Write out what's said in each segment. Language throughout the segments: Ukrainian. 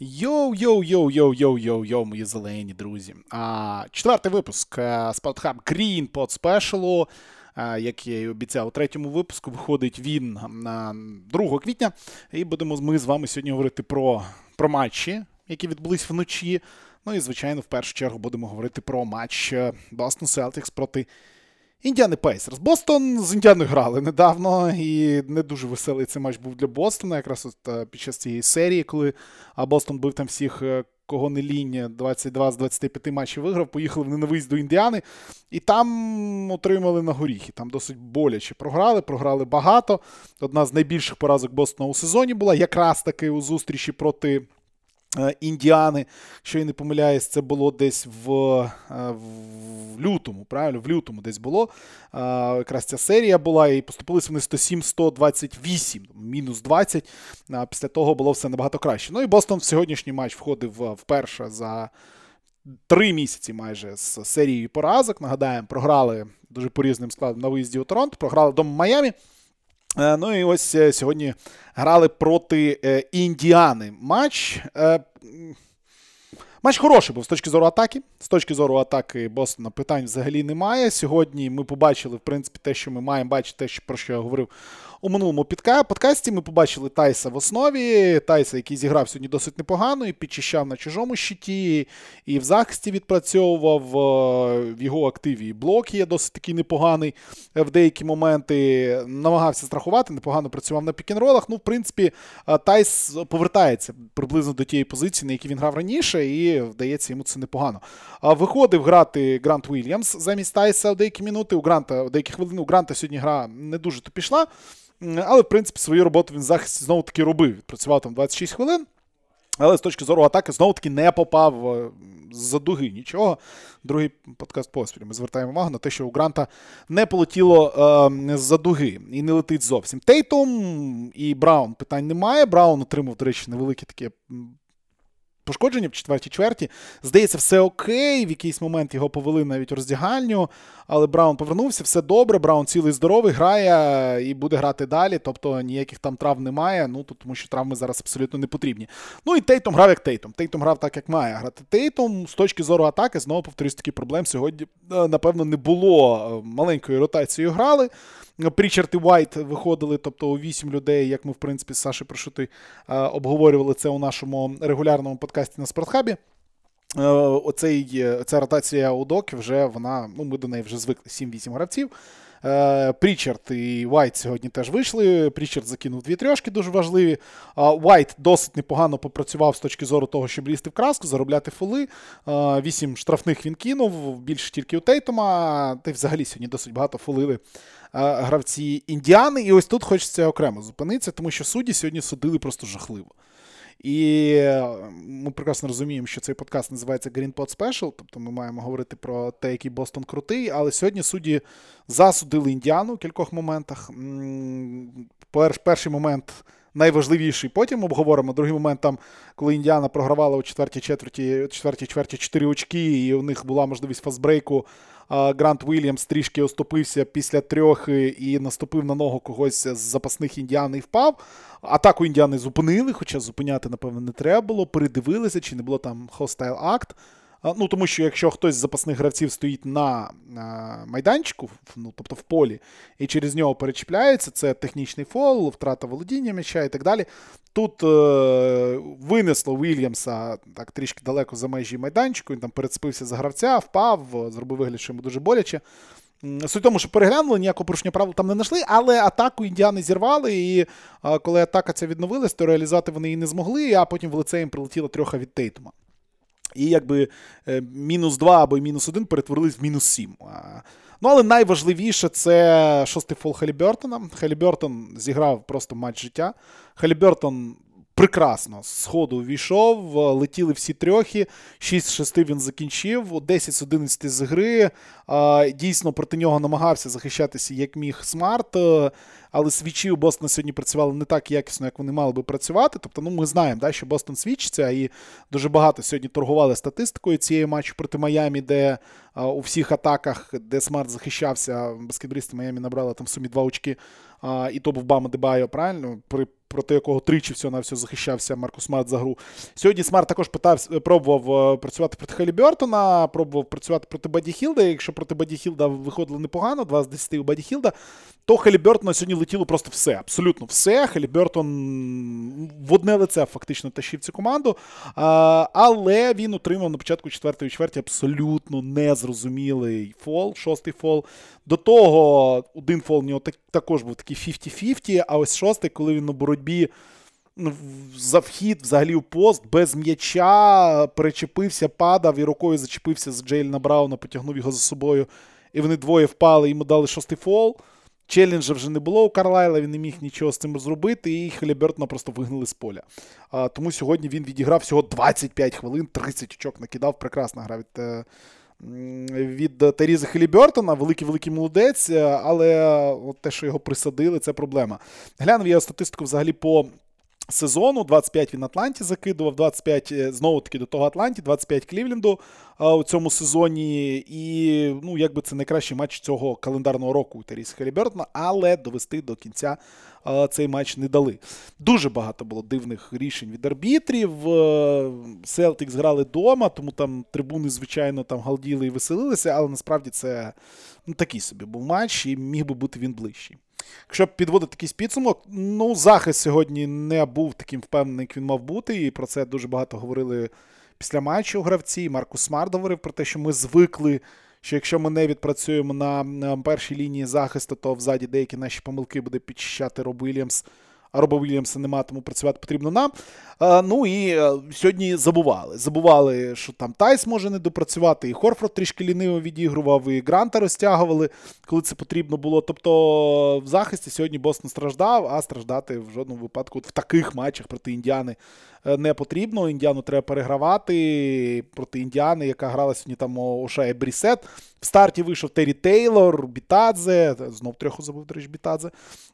Йоу-йоу-йоу-йоу-йоу-йоу, мої зелені друзі. А, Четвертий випуск Spotхаб Green Pod Special. Як я і обіцяв, у третьому випуску виходить він на 2 квітня. І будемо ми з вами сьогодні говорити про, про матчі, які відбулись вночі. Ну і, звичайно, в першу чергу будемо говорити про матч Boston Celtics проти Індіани Пейсерс. Бостон з Індіаною грали недавно, і не дуже веселий цей матч був для Бостона, якраз от е, під час цієї серії, коли Бостон бив там всіх, е, кого не лінь, 22 з 25 матчів виграв, поїхали вони на виїзд до Індіани, і там отримали на горіхи. Там досить боляче програли, програли багато. Одна з найбільших поразок Бостона у сезоні була, якраз таки у зустрічі проти. Е, Індіани, що я не помиляюсь, це було десь в е, в лютому. Правильно, в лютому десь було. Е, якраз ця серія була, і поступилися вони 107-128, мінус 20. Після того було все набагато краще. Ну і Бостон в сьогоднішній матч входив вперше за три місяці майже з серією поразок. Нагадаємо, програли дуже по різним складом на виїзді у Торонто, програли дома Майамі. Е, ну і ось е, сьогодні грали проти е, Індіани. Матч. Матч хороший був з точки зору атаки. З точки зору атаки Бостона питань взагалі немає. Сьогодні ми побачили, в принципі, те, що ми маємо бачити, те, про що я говорив у минулому подкасті ми побачили Тайса в основі. Тайса, який зіграв сьогодні досить непогано, і підчищав на чужому щиті, і в захисті відпрацьовував е, в його активі. І блок є досить такий непоганий в деякі моменти. Намагався страхувати, непогано працював на пікінролах. Ну, в принципі, е, Тайс повертається приблизно до тієї позиції, на якій він грав раніше, і вдається йому це непогано. Виходив грати Грант Уільямс замість Тайса у деякі минути. У Гранта у деякі хвилини у Гранта сьогодні гра не дуже то пішла. Але, в принципі, свою роботу він в захисті знову таки робив. Відпрацював там 26 хвилин. Але з точки зору атаки знову-таки не попав е, з-за дуги нічого. Другий подкаст поспіль. Ми звертаємо увагу на те, що у Гранта не полетіло е, з-за дуги і не летить зовсім. Тейтум і Браун питань немає. Браун отримав, до речі, невелике таке пошкодження в четвертій чверті. Здається, все окей. В якийсь момент його повели навіть у роздягальню, але Браун повернувся, все добре. Браун цілий здоровий, грає і буде грати далі. Тобто ніяких там травм немає. Ну тому що травми зараз абсолютно не потрібні. Ну і Тейтом грав як Тейтом. Тейтом грав так, як має грати. Тейтом з точки зору атаки, знову повторюсь, такий проблем сьогодні, е, напевно, не було. Е, маленькою ротацією грали. Прічард і Вайт виходили, тобто у вісім людей, як ми, в принципі, з Сашою Прошутою обговорювали це у нашому регулярному подкасті на Спортхабі. Е, оцей, Ця ротація у Докі вже вона, ну ми до неї вже звикли 7-8 гравців. Е, Прічард і Вайт сьогодні теж вийшли. Прічард закинув дві трьошки дуже важливі. Вайт досить непогано попрацював з точки зору того, щоб лізти в краску, заробляти фоли. Вісім штрафних він кинув, більше тільки у Тейтома. Та й взагалі сьогодні досить багато фолили гравці Індіани. І ось тут хочеться окремо зупинитися, тому що судді сьогодні судили просто жахливо. І ми прекрасно розуміємо, що цей подкаст називається Green Pod Special, тобто ми маємо говорити про те, який Бостон крутий. Але сьогодні судді засудили Індіану в кількох моментах. Перший момент найважливіший. Потім обговоримо. Другий момент, там, коли Індіана програвала у четвертій четверті, четвертій чверті 4 очки, і у них була можливість fast break у. Грант Вільямс трішки оступився після трьох і наступив на ногу когось з запасних Індіани і впав. Атаку індіани зупинили, хоча зупиняти, напевно, не треба було. Передивилися, чи не було там хостайл акт. Ну, Тому що якщо хтось з запасних гравців стоїть на майданчику, ну, тобто в полі, і через нього перечіпляється, це технічний фол, втрата володіння м'яча і так далі. Тут е, винесло Вільямса так трішки далеко за межі майданчику, він там перецепився за гравця, впав, зробив вигляд, що йому дуже боляче. Суть тому, що переглянули, ніякого порушення правил там не знайшли, але атаку індіани зірвали, і коли атака ця відновилась, то реалізувати вони її не змогли, а потім в лице їм прилетіла трьоха від Тейтума. І якби е, мінус 2 або мінус 1 перетворились в мінус 7. Ну, але найважливіше це шостий фол Халібертона. Халібертон зіграв просто матч життя. Халібертон прекрасно з ходу увійшов, летіли всі трьохи. 6-6 він закінчив, 10 з 11 з гри. Дійсно, проти нього намагався захищатися як міг смарт. Е, але switch і у Бостона сьогодні працювали не так якісно, як вони мали би працювати. Тобто, ну ми знаємо, да, що Бостон switch иться, і дуже багато сьогодні торгували статистикою цієї матчу проти Майамі, де у всіх атаках, де Смарт захищався, баскетболісти Майами набрали там в сумі два очки. І то був Бама Дебайо, правильно? При проти якого тричі все на все захищався Маркус Смарт за гру. Сьогодні Смарт також питав, пробував е, працювати проти Хелібертона, пробував працювати проти Баді Хілда. Якщо проти Баді Хілда виходило непогано, 2 з 10 у Баді Хілда, то Хелі Бертона сьогодні летіло просто все. Абсолютно все. Хелі Бертон в одне лице фактично тащив цю команду. Але він отримав на початку четвертої чверті абсолютно незрозумілий фол, шостий фол. До того один фол у нього також був такий 50-50, а ось шостий, коли він на боротьбі ну, за вхід взагалі у пост без м'яча перечепився, падав і рукою зачепився з Джейліна Брауна, потягнув його за собою. І вони двоє впали, йому дали шостий фол. Challenge а вже не було у Карлайла, він не міг нічого з цим зробити, і Хелібертона просто вигнали з поля. А, Тому сьогодні він відіграв всього 25 хвилин, 30 очок накидав. Прекрасна гра від е, від Тайріза Хелібертона, великий-великий молодець, але от те, що його присадили, це проблема. Глянув я статистику взагалі по сезону. 25 він Атланті закидував, 25 е, знову таки до того Атланті, 25 Клівленду у цьому сезоні. І ну, якби це найкращий матч цього календарного року у Теріса Хелібертона, але довести до кінця цей матч не дали. Дуже багато було дивних рішень від арбітрів. Селтикс грали вдома, тому там трибуни, звичайно, там галділи і веселилися, але насправді це ну, такий собі був матч, і міг би бути він ближчий. Якщо підводити якийсь підсумок, ну, захист сьогодні не був таким впевнений, як він мав бути, і про це дуже багато говорили після матчу гравці. Маркус Смарт говорив про те, що ми звикли, що якщо ми не відпрацюємо на першій лінії захисту, то взаді деякі наші помилки буде підчищати Роб Вільямс а Роба Вільямса нема, тому працювати потрібно нам. Ну і е, сьогодні забували. Забували, що там Тайс може не допрацювати, і Хорфорд трішки ліниво відігрував, і Гранта розтягували, коли це потрібно було. Тобто в захисті сьогодні Бостон страждав, а страждати в жодному випадку в таких матчах проти Індіани Е, не потрібно. Індіану треба перегравати проти Індіани, яка грала сьогодні там Ошає Брісет. В старті вийшов Террі Тейлор, Бітадзе, знов трьох забув, до речі, Бітадзе,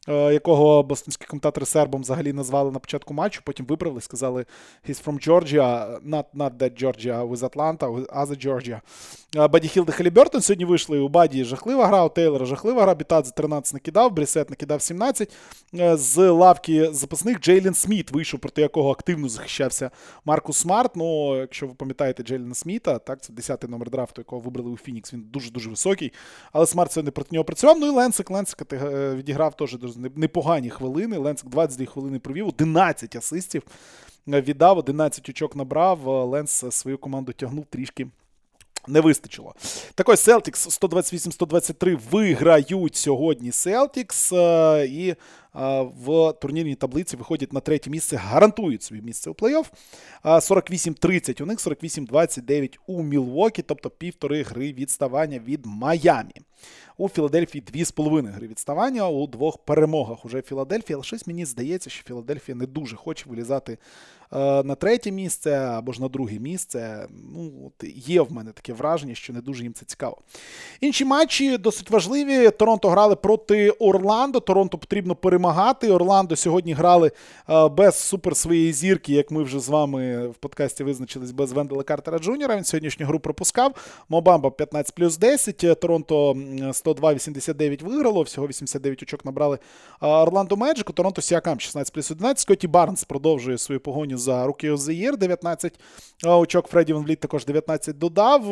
е, якого бостонські коментатори сербом взагалі назвали на початку матчу, потім виправили, сказали he's from Georgia, not, not that Georgia with Atlanta, a Georgia. Е, Баді Хілд Халібертон сьогодні вийшли у Баді жахлива гра, у Тейлора жахлива гра, Бітадзе 13 накидав, Брісет накидав 17. З лавки запасних Джейлен Сміт вийшов, проти якого активно захищався Маркус Смарт. Ну, якщо ви пам'ятаєте Джейліна Сміта, так, це 10-й номер драфту, якого вибрали у Фінікс, він дуже-дуже високий. Але Смарт сьогодні проти нього працював. Ну і Ленсик. Ленсик е, відіграв теж непогані хвилини. Ленсик 22 хвилини провів, 11 асистів віддав, 11 очок набрав. Ленс свою команду тягнув трішки. Не вистачило. Так ось Celtics 128-123 виграють сьогодні Celtics. Е, і в турнірній таблиці виходять на третє місце, гарантують собі місце у плей-офф. 48-30 у них, 48-29 у Мілвокі, тобто півтори гри відставання від Майамі. У Філадельфії 2,5 гри відставання у двох перемогах уже Філадельфія. Але щось мені здається, що Філадельфія не дуже хоче вилізати е, на третє місце або ж на друге місце. Ну, от Є в мене таке враження, що не дуже їм це цікаво. Інші матчі досить важливі. Торонто грали проти Орландо. Торонто потрібно перемагати. Орландо сьогодні грали е, без супер своєї зірки, як ми вже з вами в подкасті визначились без Вендела Картера Джуніора. Він сьогоднішню гру пропускав. Мо Бамба 15 плюс 10. Торонто 102-89 виграло. Всього 89 очок набрали Орландо Меджику. Торонто Сіакам 16 плюс 11. Скотті Барнс продовжує свою погоню за rookie of 19 очок. Фредді Ван Вліт також 19 додав.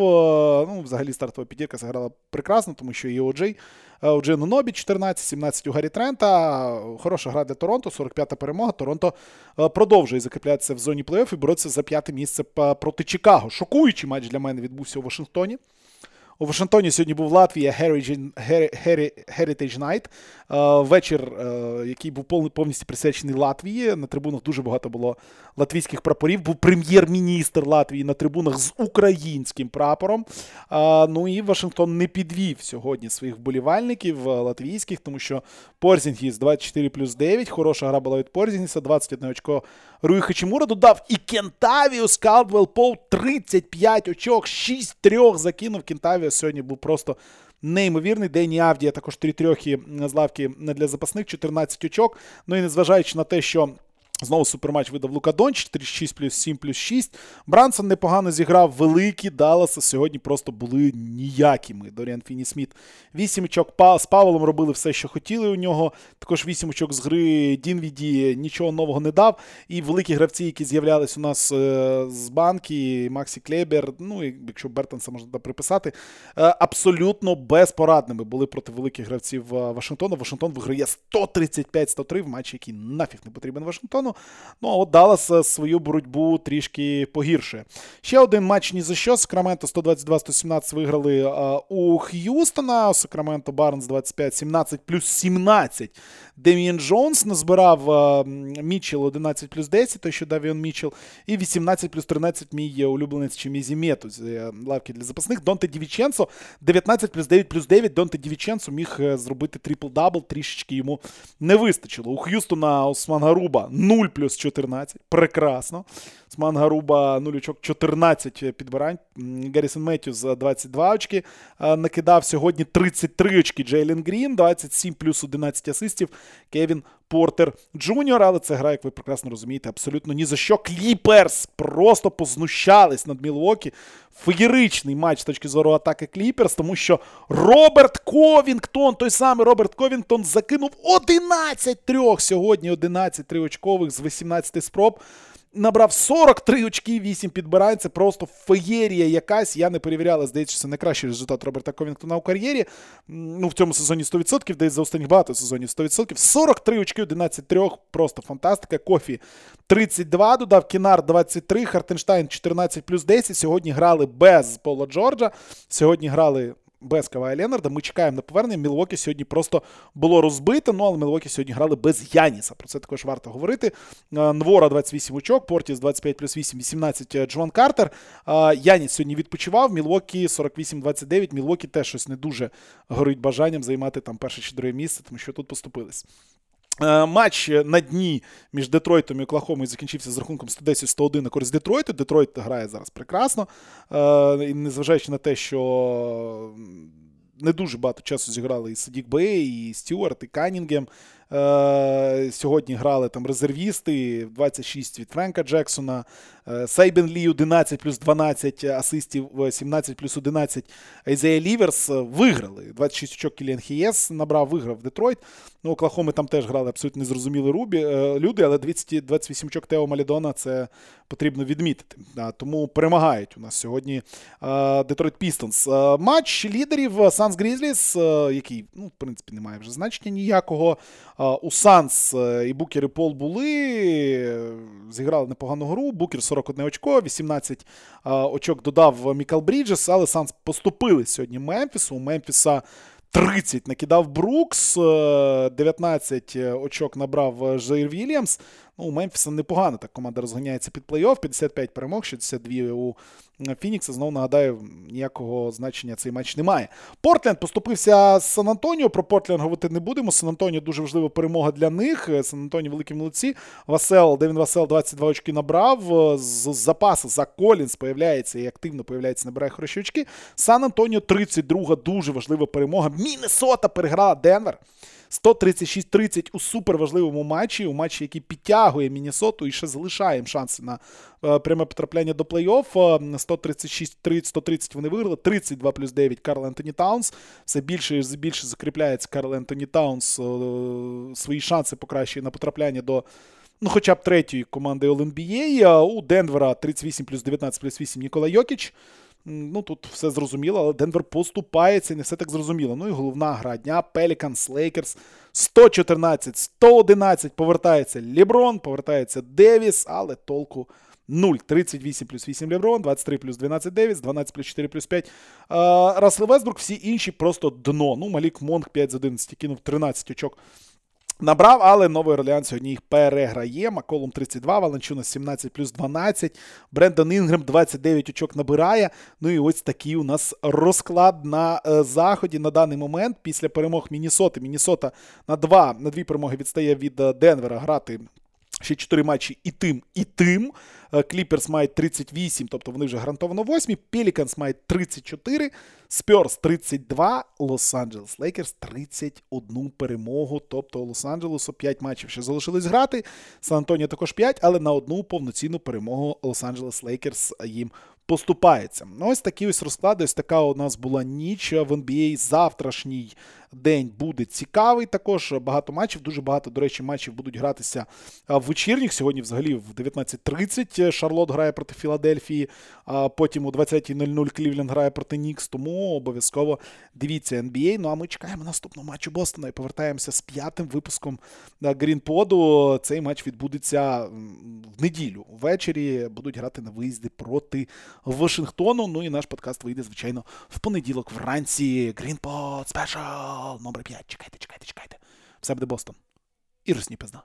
Ну, Взагалі стартова п'ятірка зіграла прекрасно, тому що і Оджей у Джину Нобі 14, 17 у Гаррі Трента. Хороша гра для Торонто, 45-та перемога. Торонто продовжує закріплятися в зоні плей-офф і боротися за п'яте місце проти Чикаго. Шокуючий матч для мене відбувся у Вашингтоні. У Вашингтоні сьогодні був Латвія Heritage Night. Вечір, який був повністю присвячений Латвії. На трибунах дуже багато було латвійських прапорів. Був прем'єр-міністр Латвії на трибунах з українським прапором. Ну і Вашингтон не підвів сьогодні своїх вболівальників латвійських, тому що Порзінгіс 24 плюс 9. Хороша гра була від Порзінгіса, 21 очко Руї Хачимура додав. І Кентавіус Калдвелл Поу 35 очок, 6-3 закинув Кентавіус. Авдія сьогодні був просто неймовірний. Дені Авдія також 3 трьохи з лавки для запасних, 14 очок. Ну і незважаючи на те, що Знову суперматч видав Лука Дончич, 36 плюс 7 плюс 6. Брансон непогано зіграв. Великі Далласа сьогодні просто були ніякими. Доріан Фіні Сміт. 8 очок з Павлом робили все, що хотіли у нього. Також 8 очок з гри Дінвіді нічого нового не дав. І великі гравці, які з'являлись у нас е, з банки, Максі Клебер, ну, якщо Бертонса можна приписати, е, абсолютно безпорадними були проти великих гравців е, Вашингтона. Вашингтон виграє 135-103 в матчі, який нафіг не потрібен Вашингтону. Ну а от Даллас е, свою боротьбу трішки погіршує. Ще один матч ні за що. Сакраменто 122-117 виграли у Х'юстона. Сакраменто Барнс 25-17 плюс 17. Демієн Джонс назбирав Мічел 11 плюс 10, той, що Давіон Мічел, і 18 плюс 13 мій улюбленець Чимезі Мету з е, лавки для запасних. Донте Дівіченцо 19 плюс 9 плюс 9. Донте Дівіченцо міг е, зробити трипл-дабл, трішечки йому не вистачило. У Х'юстона Усман Гаруба 0 плюс 14. Прекрасно. Усман Гаруба 0 очок 14 підбирань. Гаррісон Меттюс 22 очки. Накидав сьогодні 33 очки Джейлен Грін, 27 плюс 11 асистів. Кевін Портер Джуніор, але це гра, як ви прекрасно розумієте, абсолютно ні за що. Кліперс просто познущались над Мілвокі. Феєричний матч з точки зору атаки Кліперс, тому що Роберт Ковінгтон, той самий Роберт Ковінгтон, закинув 11 трьох сьогодні, 11 триочкових з 18 спроб набрав 43 очки, 8 підбирань. Це просто феєрія якась. Я не перевіряв, але, здається, це найкращий результат Роберта Ковінгтона у кар'єрі. Ну, в цьому сезоні 100%, десь за останніх багато сезонів 100%. 43 очки, 11 трьох. Просто фантастика. Кофі 32, додав Кеннард 23, Хартенштайн 14 плюс 10. Сьогодні грали без Пола Джорджа. Сьогодні грали без Кавая Ленарда. Ми чекаємо на повернення. Мілвокі сьогодні просто було розбите. ну але Мілвокі сьогодні грали без Яніса. Про це також варто говорити. Нвора 28 очок, Портіс 25 плюс 8, 18 е, Джон Картер. Яніс сьогодні відпочивав. Мілвокі 48-29. Мілвокі теж щось не дуже горить бажанням займати там перше чи друге місце, тому що тут поступились. Е, матч на дні між Детройтом і Оклахомою закінчився з рахунком 110-101 на користь Детройту. Детройт грає зараз прекрасно. Е, і незважаючи на те, що не дуже багато часу зіграли і Садік Бей, і Стюарт, і Канінгем. Е, сьогодні грали там резервісти 26 від Френка Джексона, е, Сейбен Лі 11 плюс 12 асистів, 17 плюс 11 Айзея Ліверс виграли. 26 очок Кіліан Хейс набрав, виграв Детройт. Ну, Оклахоми там теж грали абсолютно незрозумілі рубі, е, люди, але 200, 28 очок Тео Малідона це потрібно відмітити. Тому перемагають у нас сьогодні Детройт Пістонс. Матч лідерів Санс Грізліс, який, ну, в принципі, не має вже значення ніякого. У Санс і Букер і Пол були, зіграли непогану гру. Букер 41 очко, 18 очок додав Мікал Бріджес, але Санс поступили сьогодні Мемфісу. У Мемфіса 30 накидав Брукс, 19 очок набрав Зайр Вільямс. Ну, у Мемфіса непогано так команда розганяється під плей-офф, 55 перемог, 62 у Фінікса. Знову нагадаю, ніякого значення цей матч немає. Портленд поступився з Сан Антоніо. Про Портленд говорити не будемо. Сан Антоніо дуже важлива перемога для них. Сан Антоніо великі молодці. Васел, Девін Васел 22 очки набрав. З запасу Зак Колінс появляється і активно появляється, набирає хороші очки. Сан Антоніо 32 дуже важлива перемога. Міннесота переграла Денвер. 136-30 у суперважливому матчі, у матчі, який підтягує Міннесоту і ще залишає їм шанси на е, пряме потрапляння до плей-офф. 136-130 вони виграли. 32 плюс 9 Карл Ентоні Таунс. Все більше і більше закріпляється Карл Ентоні Таунс. Е, свої шанси покращує на потрапляння до. Ну, хоча б третьої команди All-NBA. У Денвера 38 плюс 19 плюс 8 Нікола Йокіч. Ну, тут все зрозуміло, але Денвер поступається, не все так зрозуміло. Ну і головна гра дня Пеліканс, Лейкерс 114, 111 повертається Ліброн, повертається Девіс, але толку 0. 38 плюс 8 Леброн, 23 плюс 12 Девіс, 12 плюс 4 плюс 5. Расле Весбрук, всі інші просто дно. Ну, Малік Монг 5 з 11 кинув 13 очок Набрав, але Новий Орлеан сьогодні їх переграє. Маколум 32, Валенчуна 17 плюс 12. Брендон Інгрем 29 очок набирає. Ну і ось такий у нас розклад на е, заході на даний момент. Після перемог Мінісоти. Мінісота на два, на дві перемоги відстає від е, Денвера грати Ще 4 матчі і тим, і тим. Кліперс мають 38, тобто вони вже гарантовано 8. Пеліканс мають 34, Спьорс 32, Лос-Анджелес Лейкерс 31 перемогу. Тобто Лос-Анджелесу 5 матчів ще залишилось грати. Сан Антоніо також 5, але на одну повноцінну перемогу Лос-Анджелес Лейкерс їм поступається. Ну, ось такі ось розклади. Ось така у нас була ніч в NBA. Завтрашній день буде цікавий. Також багато матчів. Дуже багато, до речі, матчів будуть гратися в вечірніх. Сьогодні, взагалі, в 19.30 Шарлот грає проти Філадельфії, а потім у 20.00 Клівленд грає проти Нікс. Тому обов'язково дивіться NBA. Ну а ми чекаємо наступного матчу Бостона і повертаємося з п'ятим випуском Грінподу. Цей матч відбудеться в неділю. Ввечері будуть грати на виїзді проти Вашингтону. Ну і наш подкаст вийде, звичайно, в понеділок вранці. Грінпод special номер 5. Чекайте, чекайте, чекайте. Все буде Бостон. Ірс русні пизна.